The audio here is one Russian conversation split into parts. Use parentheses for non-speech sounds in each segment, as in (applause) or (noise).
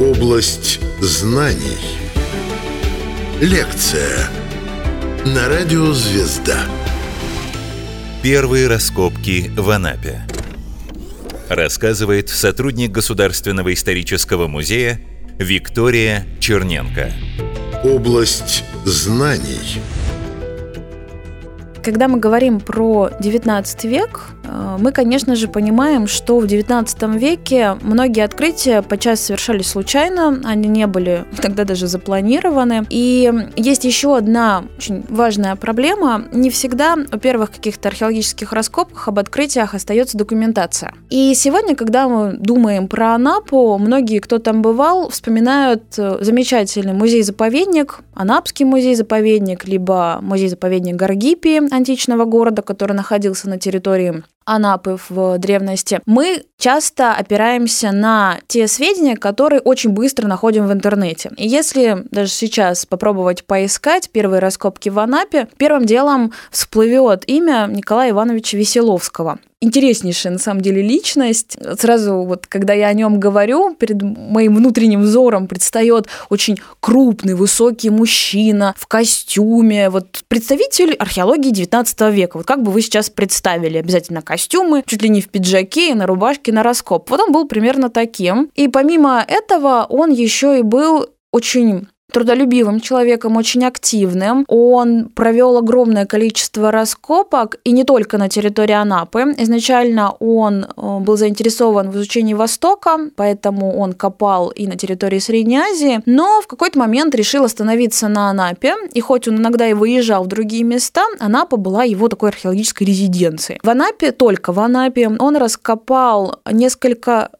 Область знаний. Лекция на радио «Звезда». Первые раскопки в Анапе. Рассказывает сотрудник Государственного исторического музея Виктория Черненко. Область знаний. Когда мы говорим про 19 век, мы, конечно же, понимаем, что в 19 веке многие открытия подчас совершались случайно, они не были (laughs) тогда даже запланированы. И есть еще одна очень важная проблема. Не всегда о первых каких-то археологических раскопках, об открытиях остается документация. И сегодня, когда мы думаем про Анапу, многие, кто там бывал, вспоминают э, замечательный музей-заповедник, Анапский музей-заповедник, либо музей-заповедник Гаргипи, античного города, который находился на территории Анапы в древности, мы часто опираемся на те сведения, которые очень быстро находим в интернете. И если даже сейчас попробовать поискать первые раскопки в Анапе, первым делом всплывет имя Николая Ивановича Веселовского интереснейшая на самом деле личность. Сразу вот, когда я о нем говорю, перед моим внутренним взором предстает очень крупный, высокий мужчина в костюме, вот представитель археологии 19 века. Вот как бы вы сейчас представили? Обязательно костюмы, чуть ли не в пиджаке и на рубашке на раскоп. Вот он был примерно таким. И помимо этого он еще и был очень трудолюбивым человеком, очень активным. Он провел огромное количество раскопок, и не только на территории Анапы. Изначально он э, был заинтересован в изучении Востока, поэтому он копал и на территории Средней Азии, но в какой-то момент решил остановиться на Анапе, и хоть он иногда и выезжал в другие места, Анапа была его такой археологической резиденцией. В Анапе, только в Анапе, он раскопал несколько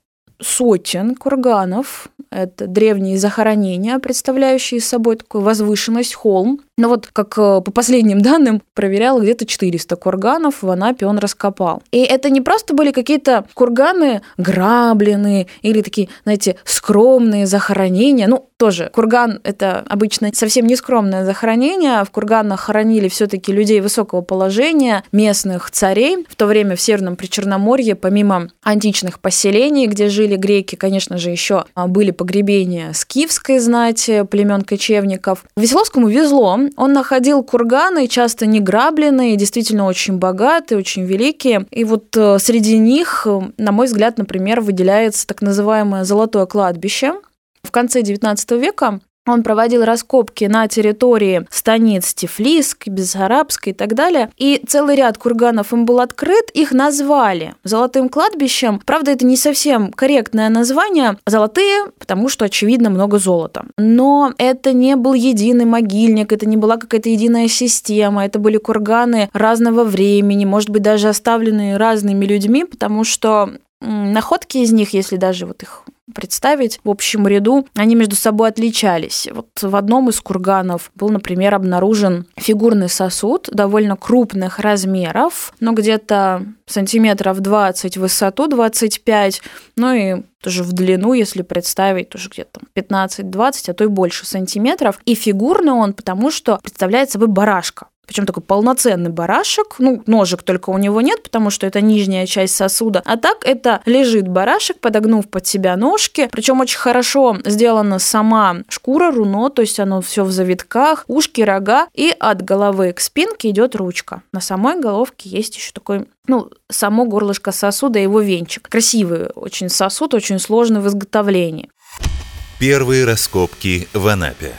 сотен курганов. Это древние захоронения, представляющие собой такую возвышенность, холм. Но вот как э, по последним (laughs) данным проверял, где-то 400 курганов в Анапе он раскопал. И это не просто были какие-то курганы грабленные или такие, знаете, скромные захоронения. Ну, тоже курган – это обычно совсем не скромное захоронение. В курганах хоронили все таки людей высокого положения, местных царей. В то время в Северном Причерноморье, помимо античных поселений, где жили греки, конечно же, еще а, были погребения скифской знати, племен кочевников. Веселовскому везло, он находил курганы, часто не грабленные, действительно очень богатые, очень великие. И вот э, среди них, э, на мой взгляд, например, выделяется так называемое «золотое кладбище». В конце XIX века он проводил раскопки на территории станиц Тифлиск, Бессарабска и так далее. И целый ряд курганов им был открыт, их назвали золотым кладбищем. Правда, это не совсем корректное название. Золотые, потому что, очевидно, много золота. Но это не был единый могильник, это не была какая-то единая система, это были курганы разного времени, может быть, даже оставленные разными людьми, потому что находки из них, если даже вот их представить в общем ряду, они между собой отличались. Вот в одном из курганов был, например, обнаружен фигурный сосуд довольно крупных размеров, но где-то сантиметров 20 в высоту, 25, ну и тоже в длину, если представить, тоже где-то 15-20, а то и больше сантиметров. И фигурный он, потому что представляет собой барашка. Причем такой полноценный барашек. Ну, ножек только у него нет, потому что это нижняя часть сосуда. А так это лежит барашек, подогнув под себя ножки. Причем очень хорошо сделана сама шкура, руно, то есть оно все в завитках, ушки, рога. И от головы к спинке идет ручка. На самой головке есть еще такой ну, само горлышко сосуда, его венчик. Красивый очень сосуд, очень сложный в изготовлении. Первые раскопки в Анапе.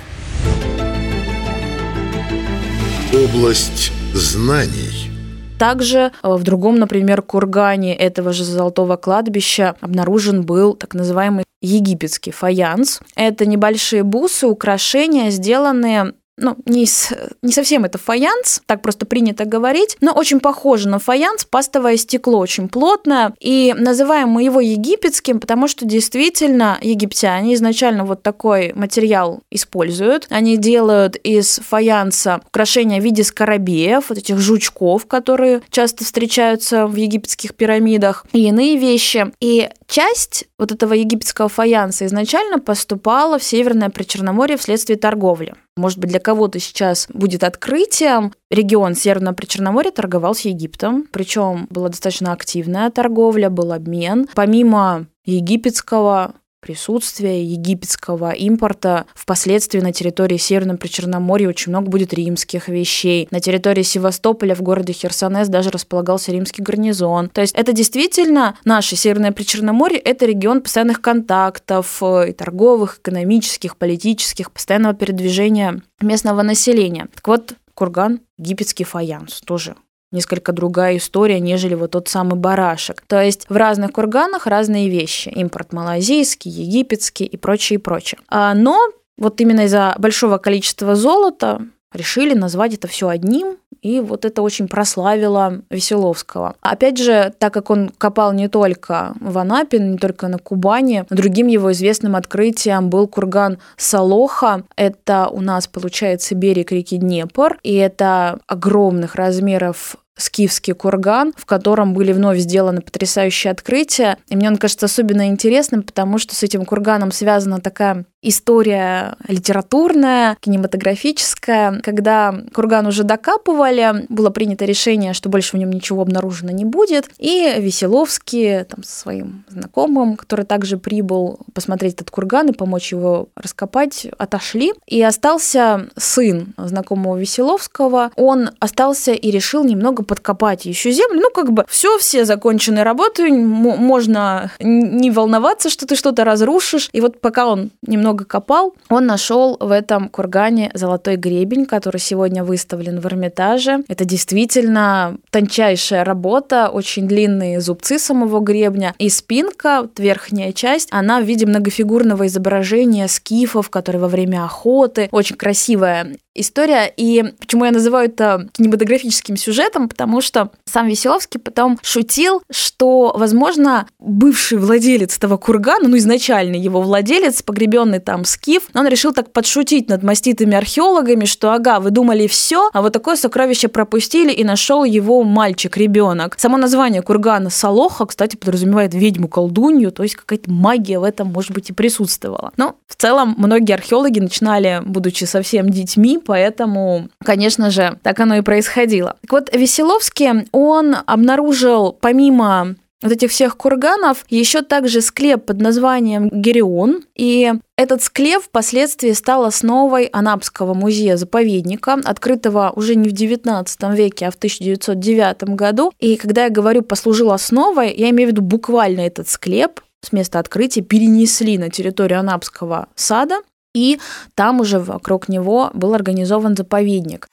Область знаний. Также э, в другом, например, кургане этого же золотого кладбища обнаружен был так называемый египетский фаянс. Это небольшие бусы, украшения, сделанные ну, не, с, не совсем это фаянс, так просто принято говорить, но очень похоже на фаянс, пастовое стекло очень плотное, и называем мы его египетским, потому что действительно египтяне изначально вот такой материал используют. Они делают из фаянса украшения в виде скоробеев, вот этих жучков, которые часто встречаются в египетских пирамидах, и иные вещи. И часть вот этого египетского фаянса изначально поступала в Северное Причерноморье вследствие торговли. Может быть, для кого-то сейчас будет открытием. Регион Северного Причерноморья торговал с Египтом, причем была достаточно активная торговля, был обмен. Помимо египетского присутствия египетского импорта. Впоследствии на территории Северного Причерноморья очень много будет римских вещей. На территории Севастополя в городе Херсонес даже располагался римский гарнизон. То есть это действительно наше Северное Причерноморье, это регион постоянных контактов, э, и торговых, экономических, политических, постоянного передвижения местного населения. Так вот, курган, египетский фаянс, тоже несколько другая история, нежели вот тот самый барашек. То есть в разных курганах разные вещи. Импорт малазийский, египетский и прочее, и прочее. А, но вот именно из-за большого количества золота решили назвать это все одним, и вот это очень прославило Веселовского. Опять же, так как он копал не только в Анапе, не только на Кубани, другим его известным открытием был курган Салоха. Это у нас, получается, берег реки Днепр, и это огромных размеров скифский курган, в котором были вновь сделаны потрясающие открытия. И мне он кажется особенно интересным, потому что с этим курганом связана такая история литературная, кинематографическая. Когда курган уже докапывали, было принято решение, что больше в нем ничего обнаружено не будет. И Веселовский там, со своим знакомым, который также прибыл посмотреть этот курган и помочь его раскопать, отошли. И остался сын знакомого Веселовского. Он остался и решил немного подкопать еще землю. Ну, как бы все, все законченные работы, можно не волноваться, что ты что-то разрушишь. И вот пока он немного копал, он нашел в этом кургане золотой гребень, который сегодня выставлен в Эрмитаже. Это действительно тончайшая работа, очень длинные зубцы самого гребня. И спинка, верхняя часть, она в виде многофигурного изображения скифов, которые во время охоты. Очень красивая история. И почему я называю это кинематографическим сюжетом, потому что сам Веселовский потом шутил, что, возможно, бывший владелец этого кургана, ну, изначально его владелец, погребенный там скиф, он решил так подшутить над маститыми археологами, что, ага, вы думали все, а вот такое сокровище пропустили, и нашел его мальчик-ребенок. Само название кургана Салоха, кстати, подразумевает ведьму-колдунью, то есть какая-то магия в этом, может быть, и присутствовала. Но в целом многие археологи начинали, будучи совсем детьми, поэтому, конечно же, так оно и происходило. Так вот, Веселовский, он обнаружил помимо вот этих всех курганов, еще также склеп под названием Герион. И этот склеп впоследствии стал основой Анапского музея-заповедника, открытого уже не в XIX веке, а в 1909 году. И когда я говорю «послужил основой», я имею в виду буквально этот склеп с места открытия перенесли на территорию Анапского сада, и там уже вокруг него был организован заповедник.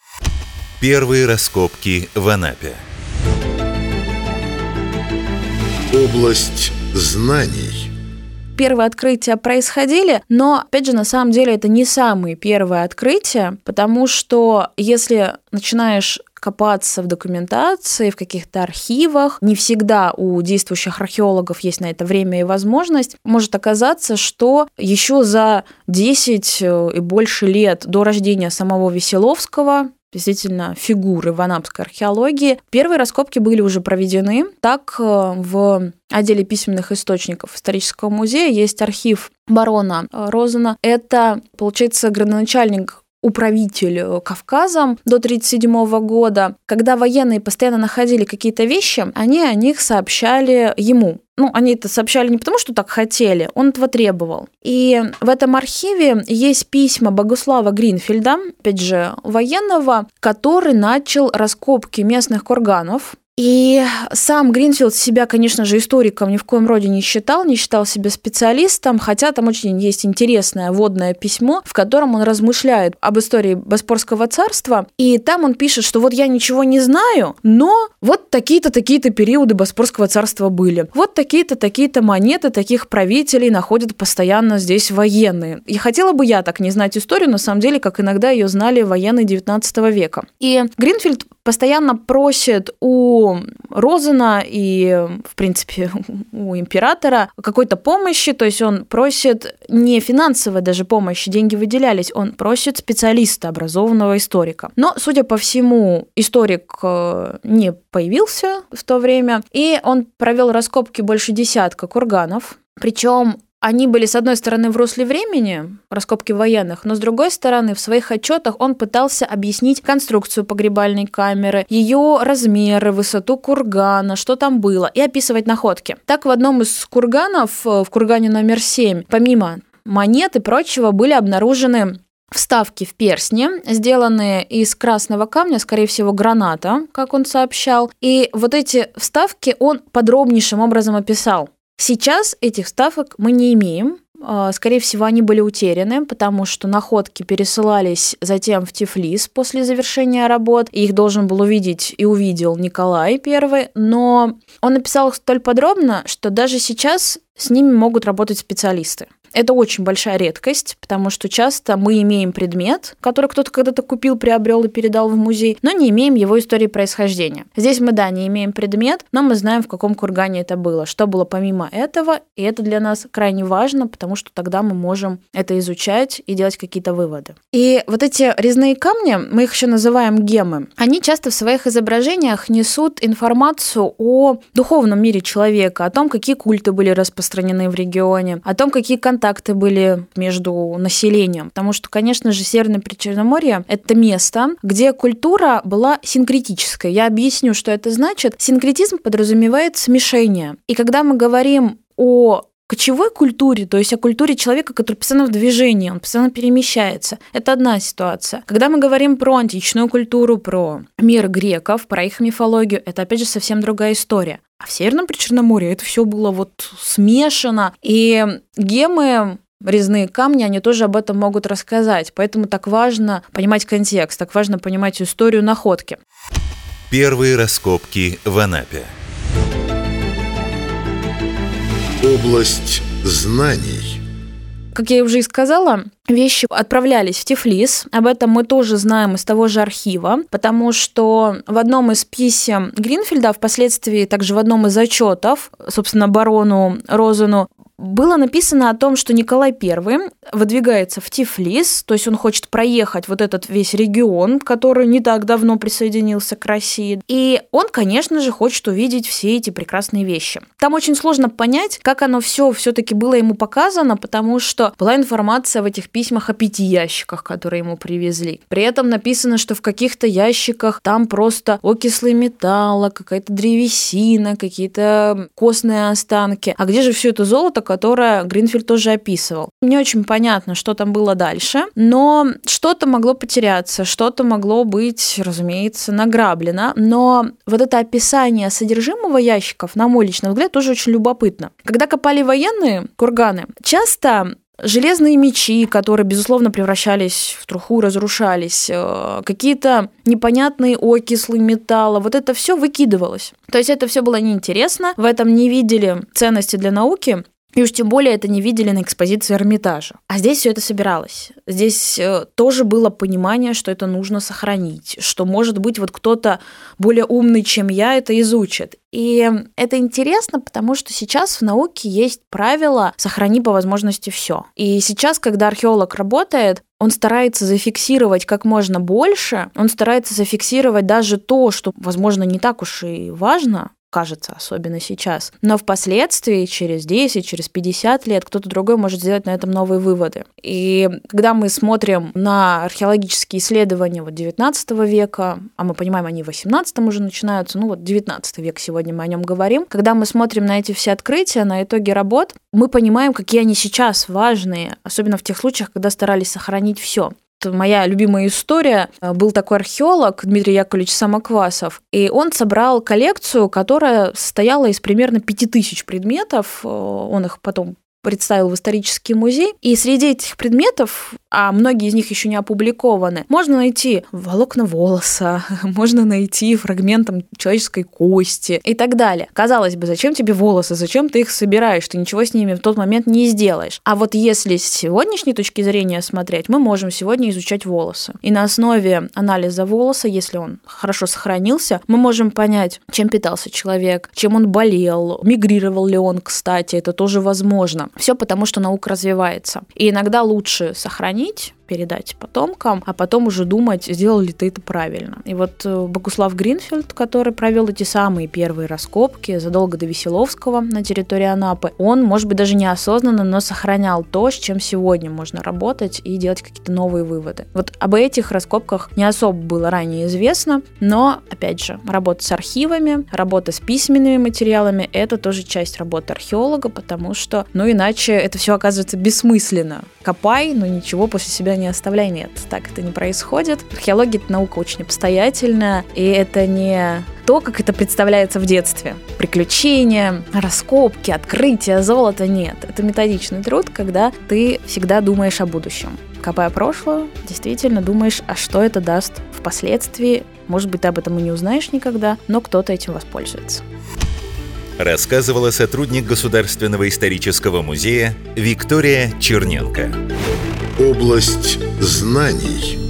Первые раскопки в Анапе. Область знаний. Первые открытия происходили, но, опять же, на самом деле это не самые первые открытия, потому что если начинаешь копаться в документации, в каких-то архивах. Не всегда у действующих археологов есть на это время и возможность. Может оказаться, что еще за 10 э, и больше лет до рождения самого Веселовского действительно фигуры в анапской археологии. Первые раскопки были уже проведены. Так, э, в отделе письменных источников исторического музея есть архив барона э, Розена. Это, получается, градоначальник управитель Кавказом до 1937 года, когда военные постоянно находили какие-то вещи, они о них сообщали ему. Ну, они это сообщали не потому, что так хотели, он этого требовал. И в этом архиве есть письма Богуслава Гринфельда, опять же, военного, который начал раскопки местных курганов, и сам Гринфилд себя, конечно же, историком ни в коем роде не считал, не считал себя специалистом, хотя там очень есть интересное водное письмо, в котором он размышляет об истории Боспорского царства, и там он пишет, что вот я ничего не знаю, но вот такие-то, такие-то периоды Боспорского царства были. Вот такие-то, такие-то монеты таких правителей находят постоянно здесь военные. И хотела бы я так не знать историю, на самом деле, как иногда ее знали военные 19 века. И Гринфилд постоянно просит у Розена и, в принципе, (laughs) у императора какой-то помощи, то есть он просит не финансовой даже помощи, деньги выделялись, он просит специалиста, образованного историка. Но, судя по всему, историк э, не появился в то время, и он провел раскопки больше десятка курганов, причем они были, с одной стороны, в русле времени, раскопки военных, но с другой стороны, в своих отчетах он пытался объяснить конструкцию погребальной камеры, ее размеры, высоту кургана, что там было, и описывать находки. Так, в одном из курганов, э, в кургане номер 7, помимо монет и прочего, были обнаружены вставки в перстне, сделанные из красного камня, скорее всего, граната, как он сообщал. И вот эти вставки он подробнейшим образом описал. Сейчас этих вставок мы не имеем, Скорее всего, они были утеряны, потому что находки пересылались затем в Тифлис после завершения работ. их должен был увидеть и увидел Николай I, но он написал их столь подробно, что даже сейчас с ними могут работать специалисты. Это очень большая редкость, потому что часто мы имеем предмет, который кто-то когда-то купил, приобрел и передал в музей, но не имеем его истории происхождения. Здесь мы, да, не имеем предмет, но мы знаем, в каком кургане это было, что было помимо этого, и это для нас крайне важно, потому что тогда мы можем это изучать и делать какие-то выводы. И вот эти резные камни, мы их еще называем гемы, они часто в своих изображениях несут информацию о духовном мире человека, о том, какие культы были распространены в регионе, о том, какие контакты были между населением. Потому что, конечно же, Северное Причерноморье – это место, где культура была синкретической. Я объясню, что это значит. Синкретизм подразумевает смешение. И когда мы говорим о кочевой культуре, то есть о культуре человека, который постоянно в движении, он постоянно перемещается. Это одна ситуация. Когда мы говорим про античную культуру, про мир греков, про их мифологию, это опять же совсем другая история. А в Северном Причерноморье это все было вот смешано. И гемы резные камни, они тоже об этом могут рассказать. Поэтому так важно понимать контекст, так важно понимать историю находки. Первые раскопки в Анапе. Область знаний. Как я уже и сказала, вещи отправлялись в Тифлис. Об этом мы тоже знаем из того же архива, потому что в одном из писем Гринфельда, впоследствии также в одном из отчетов, собственно, барону Розену, было написано о том, что Николай I выдвигается в Тифлис, то есть он хочет проехать вот этот весь регион, который не так давно присоединился к России. И он, конечно же, хочет увидеть все эти прекрасные вещи. Там очень сложно понять, как оно все все-таки было ему показано, потому что была информация в этих письмах о пяти ящиках, которые ему привезли. При этом написано, что в каких-то ящиках там просто окислы металла, какая-то древесина, какие-то костные останки. А где же все это золото, которое Гринфилд тоже описывал. Не очень понятно, что там было дальше, но что-то могло потеряться, что-то могло быть, разумеется, награблено, но вот это описание содержимого ящиков, на мой личный взгляд, тоже очень любопытно. Когда копали военные курганы, часто Железные мечи, которые, безусловно, превращались в труху, разрушались, э, какие-то непонятные окислы металла, вот это все выкидывалось. То есть это все было неинтересно, в этом не видели ценности для науки, и уж тем более это не видели на экспозиции Эрмитажа. А здесь все это собиралось. Здесь э, тоже было понимание, что это нужно сохранить, что, может быть, вот кто-то более умный, чем я, это изучит. И это интересно, потому что сейчас в науке есть правило «сохрани по возможности все». И сейчас, когда археолог работает, он старается зафиксировать как можно больше, он старается зафиксировать даже то, что, возможно, не так уж и важно, кажется, особенно сейчас. Но впоследствии, через 10, через 50 лет, кто-то другой может сделать на этом новые выводы. И когда мы смотрим на археологические исследования вот 19 века, а мы понимаем, они в 18 уже начинаются, ну вот 19 век сегодня мы о нем говорим, когда мы смотрим на эти все открытия, на итоги работ, мы понимаем, какие они сейчас важные, особенно в тех случаях, когда старались сохранить все моя любимая история. Был такой археолог Дмитрий Яковлевич Самоквасов, и он собрал коллекцию, которая состояла из примерно 5000 предметов. Он их потом представил в исторический музей. И среди этих предметов, а многие из них еще не опубликованы, можно найти волокна волоса, (laughs) можно найти фрагментом человеческой кости и так далее. Казалось бы, зачем тебе волосы, зачем ты их собираешь, ты ничего с ними в тот момент не сделаешь. А вот если с сегодняшней точки зрения смотреть, мы можем сегодня изучать волосы. И на основе анализа волоса, если он хорошо сохранился, мы можем понять, чем питался человек, чем он болел, мигрировал ли он, кстати, это тоже возможно. Все потому, что наука развивается. И иногда лучше сохранить передать потомкам, а потом уже думать, сделал ли ты это правильно. И вот э, Богуслав Гринфилд, который провел эти самые первые раскопки задолго до Веселовского на территории Анапы, он, может быть, даже неосознанно, но сохранял то, с чем сегодня можно работать и делать какие-то новые выводы. Вот об этих раскопках не особо было ранее известно, но, опять же, работа с архивами, работа с письменными материалами — это тоже часть работы археолога, потому что, ну, иначе это все оказывается бессмысленно. Копай, но ничего после себя не оставляй. Нет, так это не происходит. Археология — это наука очень обстоятельная, и это не то, как это представляется в детстве. Приключения, раскопки, открытия, золото нет. Это методичный труд, когда ты всегда думаешь о будущем. Копая прошлое, действительно думаешь, а что это даст впоследствии. Может быть, ты об этом и не узнаешь никогда, но кто-то этим воспользуется. Рассказывала сотрудник Государственного исторического музея Виктория Черненко. Область знаний –